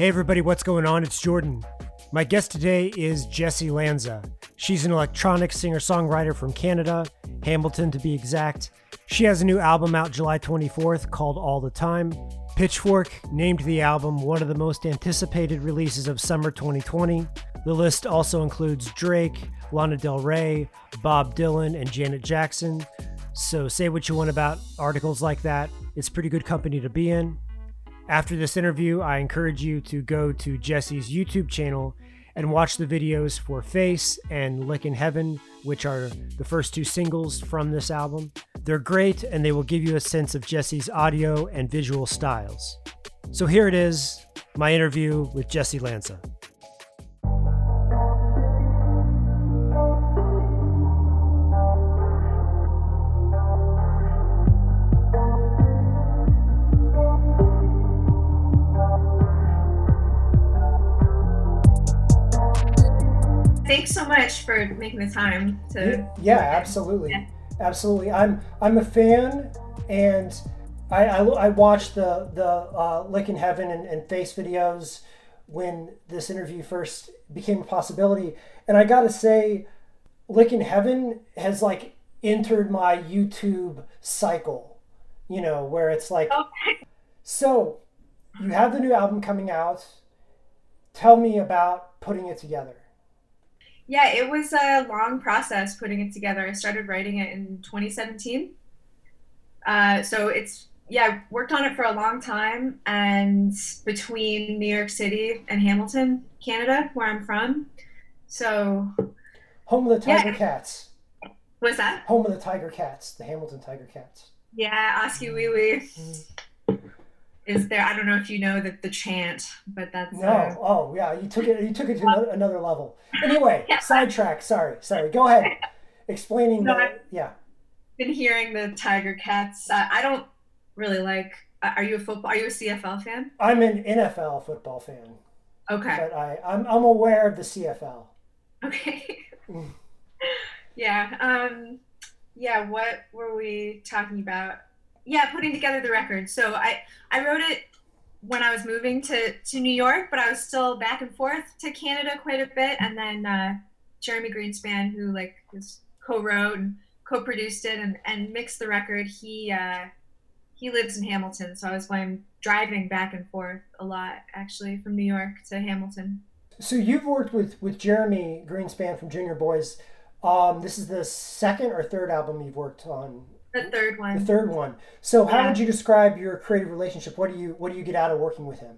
Hey, everybody, what's going on? It's Jordan. My guest today is Jessy Lanza. She's an electronic singer songwriter from Canada, Hamilton to be exact. She has a new album out July 24th called All the Time. Pitchfork named the album one of the most anticipated releases of summer 2020. The list also includes Drake, Lana Del Rey, Bob Dylan, and Janet Jackson. So say what you want about articles like that. It's pretty good company to be in. After this interview, I encourage you to go to Jessy's YouTube channel and watch the videos for Face and Lick in Heaven, which are the first two singles from this album. They're great and they will give you a sense of Jessy's audio and visual styles. So here it is my interview with Jessy Lanza. Much for making the time to. Yeah, absolutely, yeah. absolutely. I'm I'm a fan, and I I, I watched the the uh, Lick in Heaven and, and Face videos when this interview first became a possibility, and I gotta say, Lick in Heaven has like entered my YouTube cycle. You know, where it's like, okay. so you have the new album coming out. Tell me about putting it together. Yeah, it was a long process putting it together. I started writing it in 2017. Uh, so it's yeah, worked on it for a long time, and between New York City and Hamilton, Canada, where I'm from. So home of the Tiger yeah. Cats. What's that? Home of the Tiger Cats, the Hamilton Tiger Cats. Yeah, Oskee Wee Wee. Mm-hmm is there i don't know if you know that the chant but that's no. oh yeah you took it you took it to another, another level. Anyway yeah. sidetrack sorry sorry. Go ahead. Explaining no, that yeah. been hearing the tiger cats. Uh, i don't really like are you a football are you a cfl fan? I'm an nfl football fan. Okay. But i i'm, I'm aware of the cfl okay. Mm. yeah um yeah what were we talking about yeah, putting together the record. So I I wrote it when I was moving to to New York, but I was still back and forth to Canada quite a bit. And then uh, Jeremy Greenspan, who like was co-wrote and co-produced it and, and mixed the record, he uh, he lives in Hamilton, so I was driving back and forth a lot actually from New York to Hamilton. So you've worked with with Jeremy Greenspan from Junior Boys. Um, this is the second or third album you've worked on the third one. The third one. So, how would you describe your creative relationship? What do you What do you get out of working with him?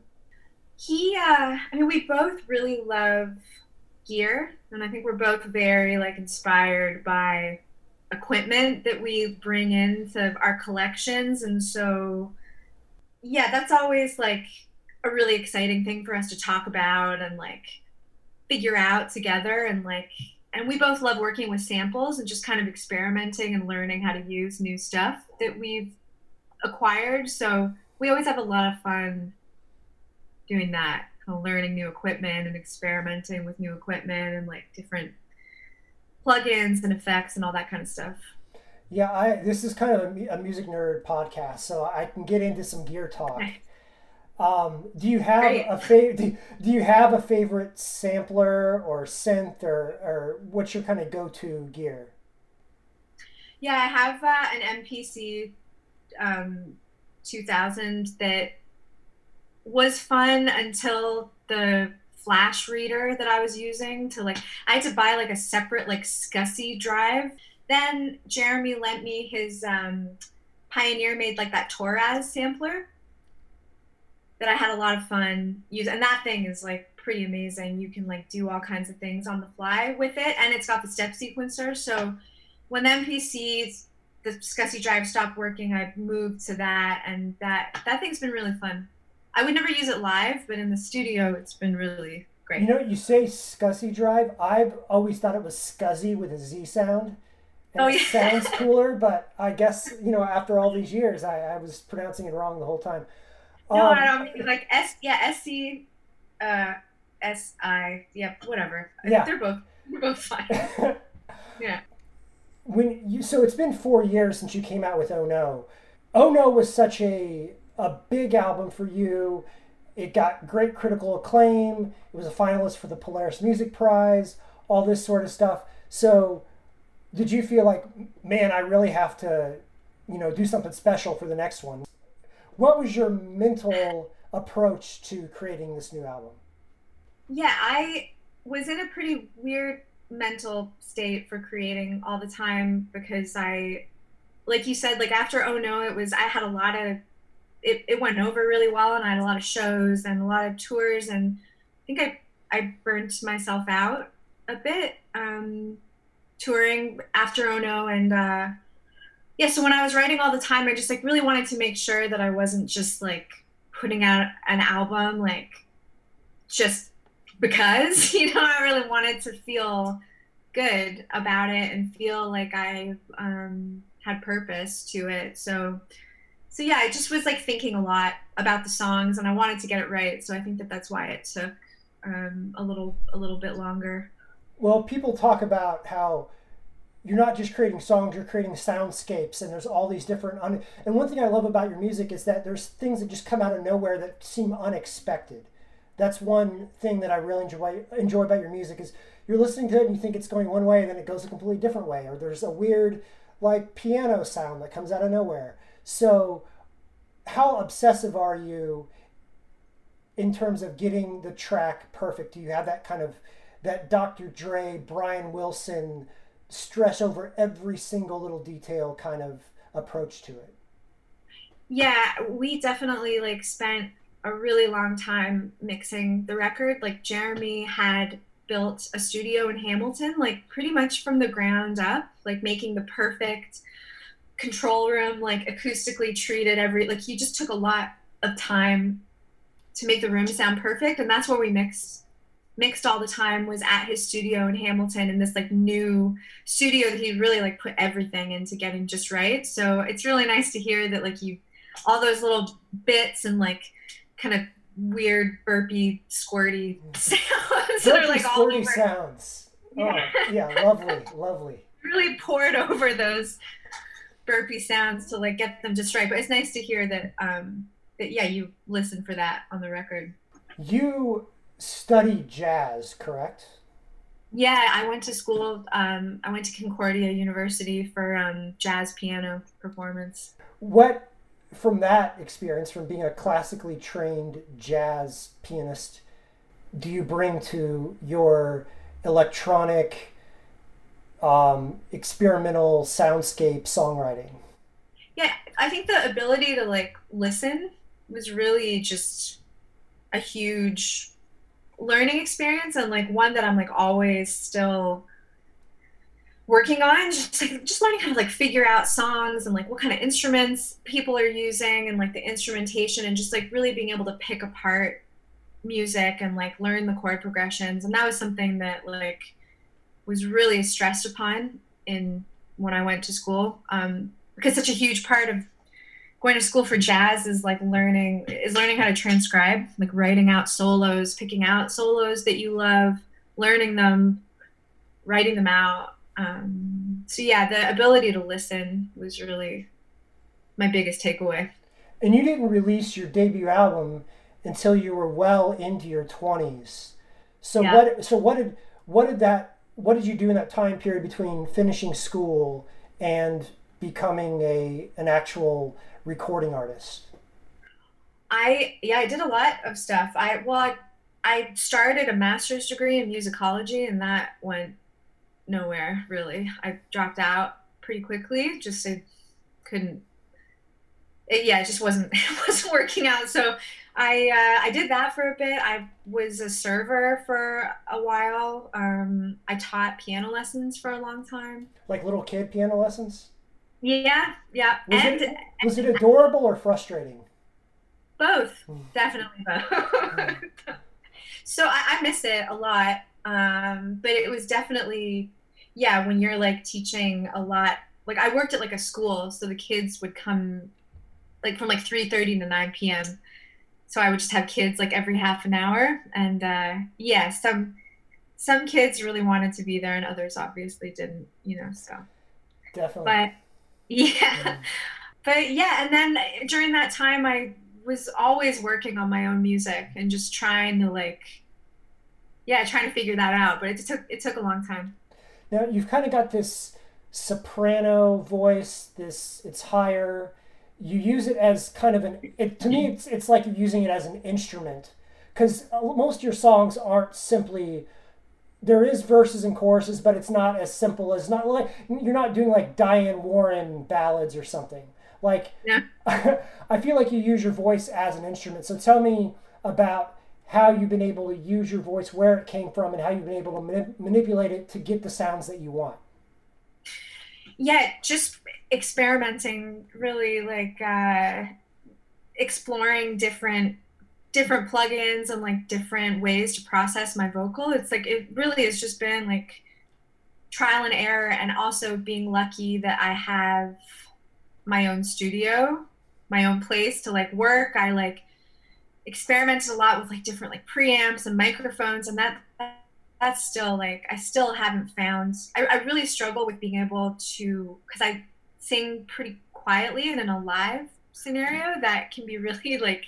He, uh, I mean, we both really love gear, and I think we're both very like inspired by equipment that we bring into our collections, and so yeah, that's always like a really exciting thing for us to talk about and like figure out together and like and we both love working with samples and just kind of experimenting and learning how to use new stuff that we've acquired. So we always have a lot of fun doing that, kind of learning new equipment and experimenting with new equipment and like different plugins and effects and all that kind of stuff. Yeah, I this is kind of a, a music nerd podcast, so I can get into some gear talk. Um, do you have Great. a favorite? Do, do, you have a favorite sampler or synth or or what's your kind of go to gear? Yeah, I have uh, an MPC um, 2000 that was fun until the flash reader that I was using to like I had to buy like a separate like SCSI drive. Then Jeremy lent me his um, Pioneer made like that Toraiz sampler that I had a lot of fun use and that thing is like pretty amazing. You can like do all kinds of things on the fly with it and it's got the step sequencer. So when the MPCs the SCSI drive stopped working, I moved to that and that that thing's been really fun. I would never use it live, but in the studio it's been really great. You know, you say SCSI drive. I've always thought it was scuzzy with a Z sound. And oh, yeah. it sounds cooler, but I guess, you know, after all these years, I, I was pronouncing it wrong the whole time. No, um, I don't mean like S. Yeah, SC, uh, SI. Yeah, whatever. Yeah, they're both they're both fine. yeah. When you so it's been four years since you came out with Oh No. Oh No was such a a big album for you. it got great critical acclaim. It was a finalist for the Polaris Music Prize, all this sort of stuff. So, did you feel like, man, I really have to, you know, do something special for the next one? What was your mental approach to creating this new album? Yeah, I was in a pretty weird mental state for creating all the time because I, like you said, like after Oh No, it was, I had a lot of it, it went over really well and I had a lot of shows and a lot of tours and I think I I burnt myself out a bit um, touring after Oh No and uh, yeah so when I was writing all the time I just like really wanted to make sure that I wasn't just like putting out an album like just because you know I really wanted to feel good about it and feel like I um, had purpose to it so so yeah, I just was like thinking a lot about the songs, and I wanted to get it right. So I think that that's why it took um, a little a little bit longer. Well, people talk about how you're not just creating songs; you're creating soundscapes, and there's all these different. Un- and one thing I love about your music is that there's things that just come out of nowhere that seem unexpected. That's one thing that I really enjoy enjoy about your music is you're listening to it and you think it's going one way, and then it goes a completely different way, or there's a weird like piano sound that comes out of nowhere so, how obsessive are you in terms of getting the track perfect? Do you have that kind of that Dr. Dre, Brian Wilson stress over every single little detail kind of approach to it? Yeah, we definitely like spent a really long time mixing the record. Like Jeremy had built a studio in Hamilton, like pretty much from the ground up, like making the perfect control room like acoustically treated every like he just took a lot of time to make the room sound perfect and that's where we mixed mixed all the time was at his studio in Hamilton in this like new studio that he really like put everything into getting just right. So it's really nice to hear that like you all those little bits and like kind of weird burpy squirty sounds that are like all over. sounds. Oh yeah lovely lovely. Really poured over those burpy sounds to like get them just right. But it's nice to hear that um that yeah, you listen for that on the record. You study jazz, correct? Yeah, I went to school. Um, I went to Concordia University for um, jazz piano performance. What, from that experience, from being a classically trained jazz pianist, do you bring to your electronic um, experimental soundscape songwriting? Yeah, I think the ability to like listen was really just a huge learning experience and like one that I'm like always still working on just like just learning how to like figure out songs and like what kind of instruments people are using and like the instrumentation and just like really being able to pick apart music and like learn the chord progressions. And that was something that like was really stressed upon in when I went to school um, because such a huge part of going to school for jazz is like learning is learning how to transcribe like writing out solos picking out solos that you love learning them writing them out. Um, so yeah the ability to listen was really my biggest takeaway. And you didn't release your debut album until you were well into your 20s so yeah. what so what did what did that what did you do in that time period between finishing school and becoming a an actual recording artist? I yeah, I did a lot of stuff. I well, I, I started a master's degree in musicology, and that went nowhere really. I dropped out pretty quickly. Just I couldn't. It, yeah, it just wasn't it wasn't working out. So I uh, I did that for a bit. I was a server for a while. Um, I taught piano lessons for a long time. Like little kid piano lessons. Yeah, yeah. Was, and, it, was it adorable or frustrating? Both, hmm. definitely both. Hmm. so I, I miss it a lot, um, but it was definitely yeah. When you're like teaching a lot, like I worked at like a school, so the kids would come like from like 3:30 to 9 p.m so I would just have kids like every half an hour, and uh, yeah, some some kids really wanted to be there, and others obviously didn't, you know. So definitely, but yeah, but yeah, and then during that time, I was always working on my own music and just trying to like yeah, trying to figure that out, but it took it took a long time. Now you've kind of got this soprano voice. This it's higher. You use it as kind of an. It, to me, it's it's like using it as an instrument, because most of your songs aren't simply. There is verses and choruses, but it's not as simple as not like you're not doing like Diane Warren ballads or something. Like, yeah. I feel like you use your voice as an instrument. So tell me about how you've been able to use your voice, where it came from, and how you've been able to manip- manipulate it to get the sounds that you want. Yeah, just experimenting, really like uh, exploring different different plugins and like different ways to process my vocal. It's like it really has just been like trial and error, and also being lucky that I have my own studio, my own place to like work. I like experimented a lot with like different like preamps and microphones and that that's still like i still haven't found i, I really struggle with being able to because i sing pretty quietly and in a live scenario that can be really like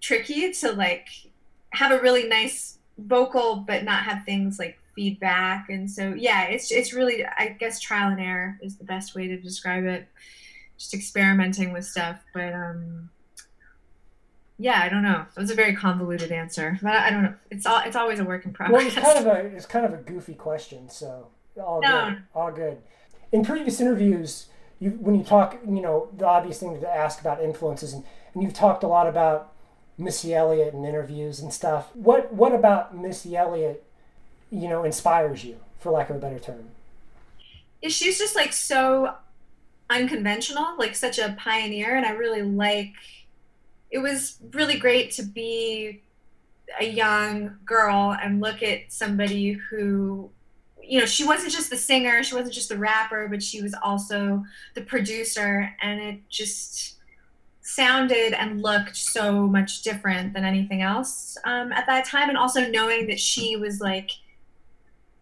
tricky to like have a really nice vocal but not have things like feedback and so yeah it's it's really i guess trial and error is the best way to describe it just experimenting with stuff but um yeah, I don't know. It was a very convoluted answer, but I don't know. It's all it's always a work in progress. Well, it's kind of a it's kind of a goofy question, so all no. good, all good. In previous interviews, you when you talk, you know, the obvious thing to ask about influences, and, and you've talked a lot about Missy Elliott and interviews and stuff. What what about Missy Elliott, you know, inspires you, for lack of a better term? Yeah, she's just like so unconventional, like such a pioneer, and I really like it was really great to be a young girl and look at somebody who you know she wasn't just the singer she wasn't just the rapper but she was also the producer and it just sounded and looked so much different than anything else um, at that time. And also knowing that she was like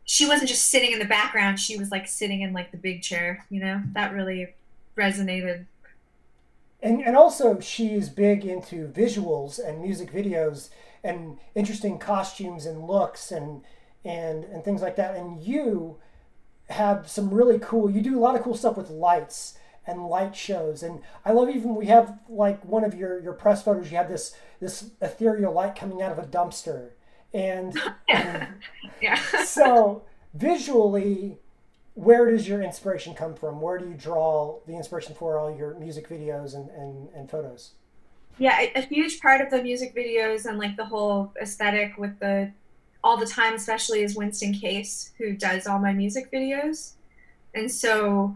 she wasn't just sitting in the background she was like sitting in like the big chair you know? That really resonated. And and also she's big into visuals and music videos and interesting costumes and looks and and and things like that. And you have some really cool you do a lot of cool stuff with lights and light shows and i love even we have like one of your your press photos you have this this ethereal light coming out of a dumpster and yeah so visually where does your inspiration come from? Where do you draw the inspiration for all your music videos and, and, and photos? Yeah, a huge part of the music videos and like the whole aesthetic with the all the time, especially is Winston Case, who does all my music videos. And so,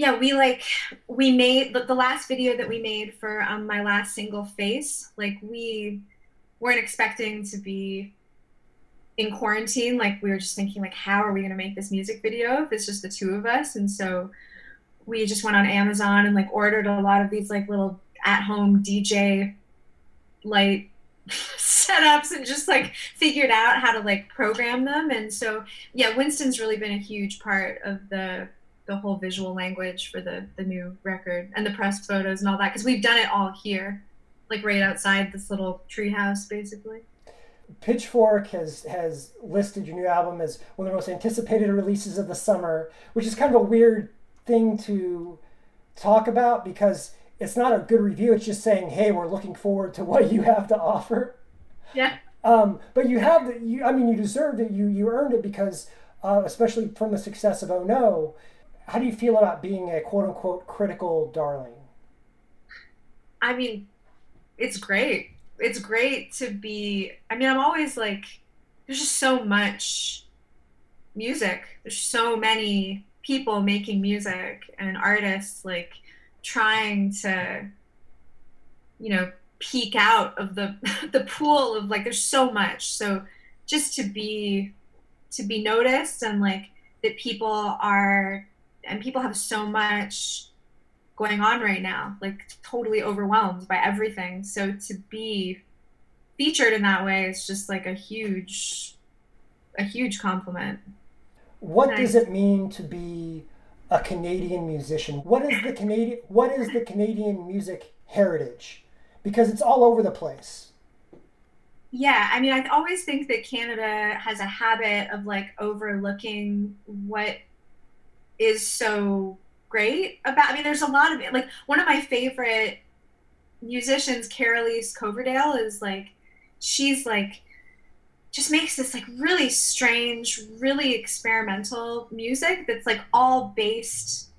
yeah, we like, we made the, the last video that we made for um, my last single, Face, like, we weren't expecting to be in quarantine, like we were just thinking, like, how are we going to make this music video if it's just the two of us? And so we just went on Amazon and like ordered a lot of these like little at-home DJ light setups and just like figured out how to like program them. And so yeah, Winston's really been a huge part of the the whole visual language for the the new record and the press photos and all that because we've done it all here, like right outside this little treehouse, basically. Pitchfork has has listed your new album as one of the most anticipated releases of the summer, which is kind of a weird thing to talk about because it's not a good review. It's just saying, "Hey, we're looking forward to what you have to offer." Yeah. Um, but you have the, you. I mean, you deserved it. You you earned it because, uh, especially from the success of Oh No. How do you feel about being a quote unquote critical darling? I mean, it's great. It's great to be i mean i'm always like there's just so much music. There's so many people making music and artists like trying to you know peek out of the the pool of like there's so much. So just to be to be noticed and like that people are and people have so much going on right now, like totally overwhelmed by everything. So to be featured in that way is just like a huge, a huge compliment. What does it mean to be a Canadian musician? What is the Canadian What is the Canadian music heritage? because it's all over the place. Yeah, I mean, I always think that Canada has a habit of like overlooking what is so great about. I mean, there's a lot of it. Like one of my favorite musicians, Kara-Lis Coverdale, is like she's like just makes this like really strange, really experimental music that's like all based.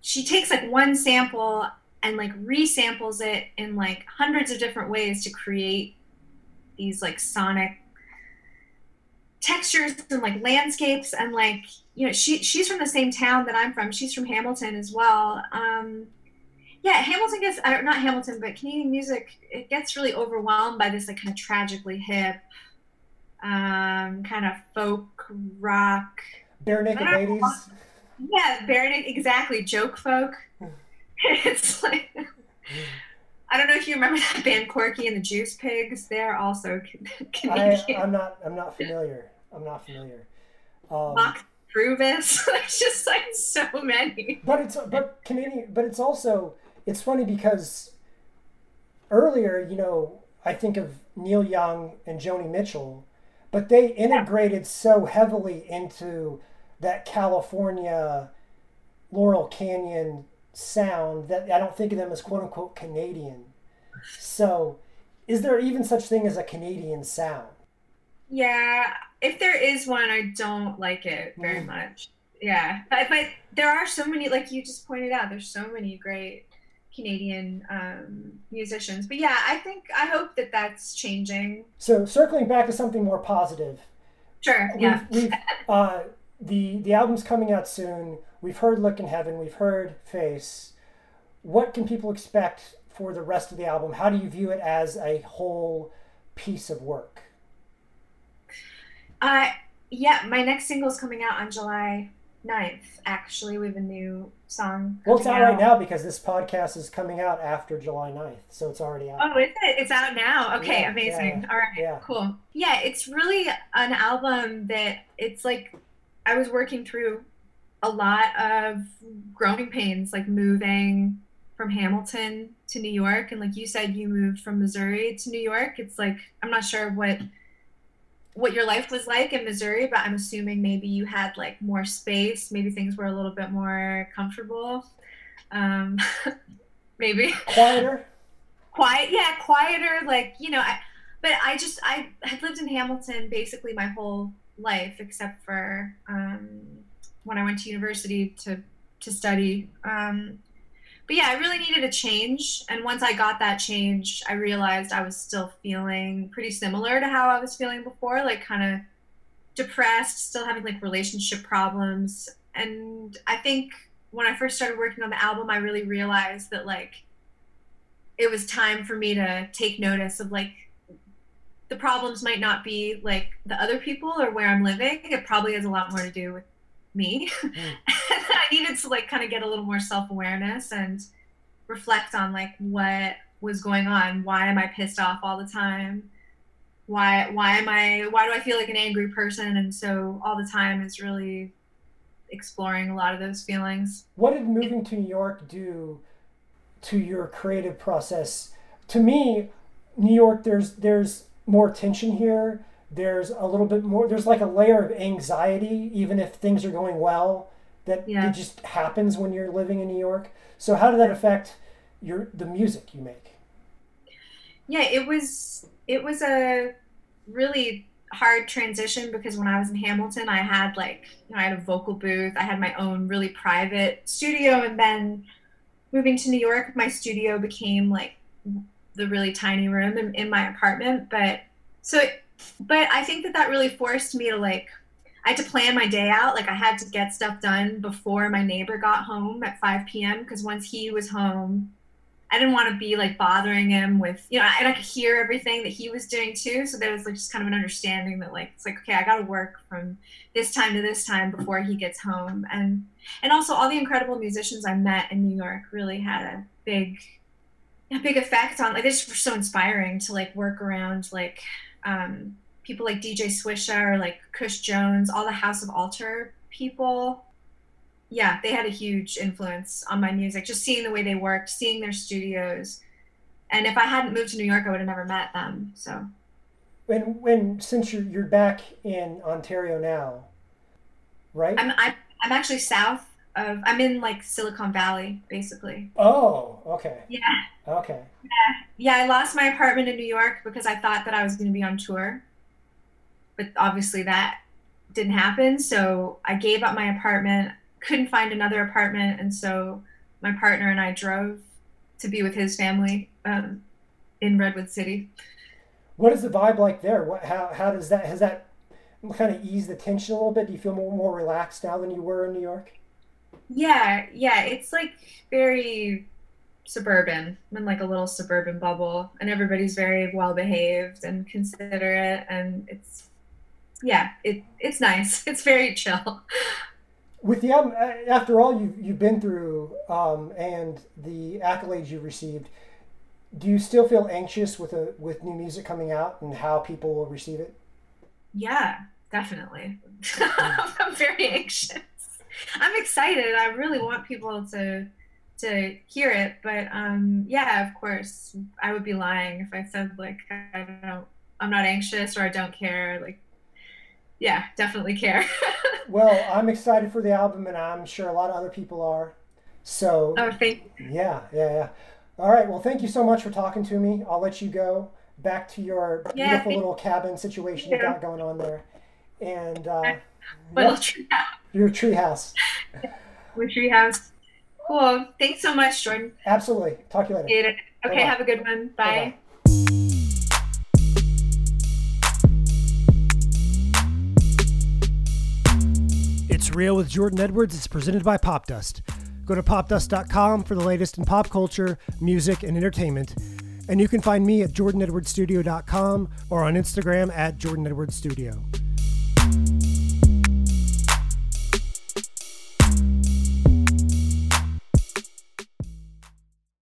She takes like one sample and like resamples it in like hundreds of different ways to create these like sonic textures and like landscapes and like you know she she's from the same town that I'm from. She's from Hamilton as well. Um, yeah, Hamilton gets or not Hamilton, but Canadian music it gets really overwhelmed by this like kind of tragically hip, um, kind of folk rock. Barenaked Ladies. Yeah, Barenaked exactly. Joke folk. it's like I don't know if you remember that band Corky and the Juice Pigs. They're also Canadian. I, am not. I'm not familiar. I'm not familiar. Um, Moxy Früvous. There's just like so many. But it's but Canadian. But it's also it's funny because earlier, you know, I think of Neil Young and Joni Mitchell, but they integrated yeah. so heavily into that California Laurel Canyon sound that I don't think of them as quote unquote Canadian. So, is there even such thing as a Canadian sound? Yeah, if there is one, I don't like it very mm. much. Yeah, but, but there are so many, like you just pointed out, there's so many great Canadian um, musicians. But yeah, I think I hope that that's changing. So circling back to something more positive. Sure. Yeah. We've, uh, the the album's coming out soon. We've heard "Look in Heaven." We've heard "Face." What can people expect for the rest of the album? How do you view it as a whole piece of work? Uh, yeah, my next single is coming out on July 9th. Actually, we have a new song. Well, it's out, out, right now because this podcast is coming out after July 9th, so it's already out. Oh, is it? It's out now. Okay, yeah, amazing. Yeah, All right, yeah. cool. Yeah, it's really an album that it's like I was working through a lot of growing pains, like moving from Hamilton to New York, and like you said, you moved from Missouri to New York. It's like I'm not sure what what your life was like in Missouri, but I'm assuming maybe you had like more space, maybe things were a little bit more comfortable. Um, maybe quieter. Quiet, yeah, quieter. Like you know, I, but I just I had lived in Hamilton basically my whole life except for um, when I went to university to to study. Um, but yeah, I really needed a change. And once I got that change, I realized I was still feeling pretty similar to how I was feeling before, like kind of depressed, still having like relationship problems. And I think when I first started working on the album, I really realized that like it was time for me to take notice of like the problems might not be like the other people or where I'm living. It probably has a lot more to do with me. Mm. I needed to like kind of get a little more self awareness and reflect on like what was going on. Why am I pissed off all the time? Why why am I why do I feel like an angry person? And so all the time is really exploring a lot of those feelings. What did moving to New York do to your creative process? To me, New York there's there's more tension here there's a little bit more there's like a layer of anxiety even if things are going well that yeah. it just happens when you're living in New York. So how did that affect your the music you make? Yeah, it was it was a really hard transition because when I was in Hamilton, I had like you know I had a vocal booth, I had my own really private studio, and then moving to New York, my studio became like the really tiny room in, in my apartment. But so it, but I think that that really forced me to like I had to plan my day out. Like I had to get stuff done before my neighbor got home at 5 p.m. because once he was home, I didn't want to be like bothering him with, you know, and I could hear everything that he was doing too. So there was like just kind of an understanding that like it's like okay, I got to work from this time to this time before he gets home, and and also all the incredible musicians I met in New York really had a big, a big effect on like they just were so inspiring to like work around like um, people like DJ Swisha or like Kush Jones, all the House of Altar people. Yeah, they had a huge influence on my music. Just seeing the way they worked, seeing their studios, And if I hadn't moved to New York, I would have never met them. So when when since you're you're back in Ontario now, right? I'm I'm, I'm actually south of I'm in like Silicon Valley, basically. Oh, okay. Yeah. Okay. Yeah. Yeah, I lost my apartment in New York because I thought that I was going to be on tour. But obviously that didn't happen, so I gave up my apartment, couldn't find another apartment, and so my partner and I drove to be with his family um, in Redwood City. What is the vibe like there? What how how does that has that kind of ease the tension a little bit? Do you feel more more relaxed now than you were in New York? Yeah, yeah, it's like very suburban. I'm in like a little suburban bubble, and everybody's very well behaved and considerate, and it's yeah, it it's nice. It's very chill. With the album, after all you've you've been through, um, and the accolades you received, do you still feel anxious with a with new music coming out and how people will receive it? Yeah, definitely. I'm very anxious. I'm excited. I really want people to to hear it, but um, yeah, of course, I would be lying if I said like I don't, I'm not anxious or I don't care. Like, yeah, definitely care. well, I'm excited for the album, and I'm sure a lot of other people are. So, oh, thank you. Yeah, yeah, yeah. All right. Well, thank you so much for talking to me. I'll let you go back to your yeah, beautiful little cabin situation you. you got going on there, and uh, little house. Your tree house. Your tree house. Cool. Thanks so much, Jordan. Absolutely. Talk to you later. Okay. Bye-bye. Have a good one. Bye. Bye-bye. It's Real with Jordan Edwards is presented by Popdust. Go to popdust.com for the latest in pop culture, music, and entertainment. And you can find me at jordanedwardsstudio.com or on Instagram at jordanedwardsstudio.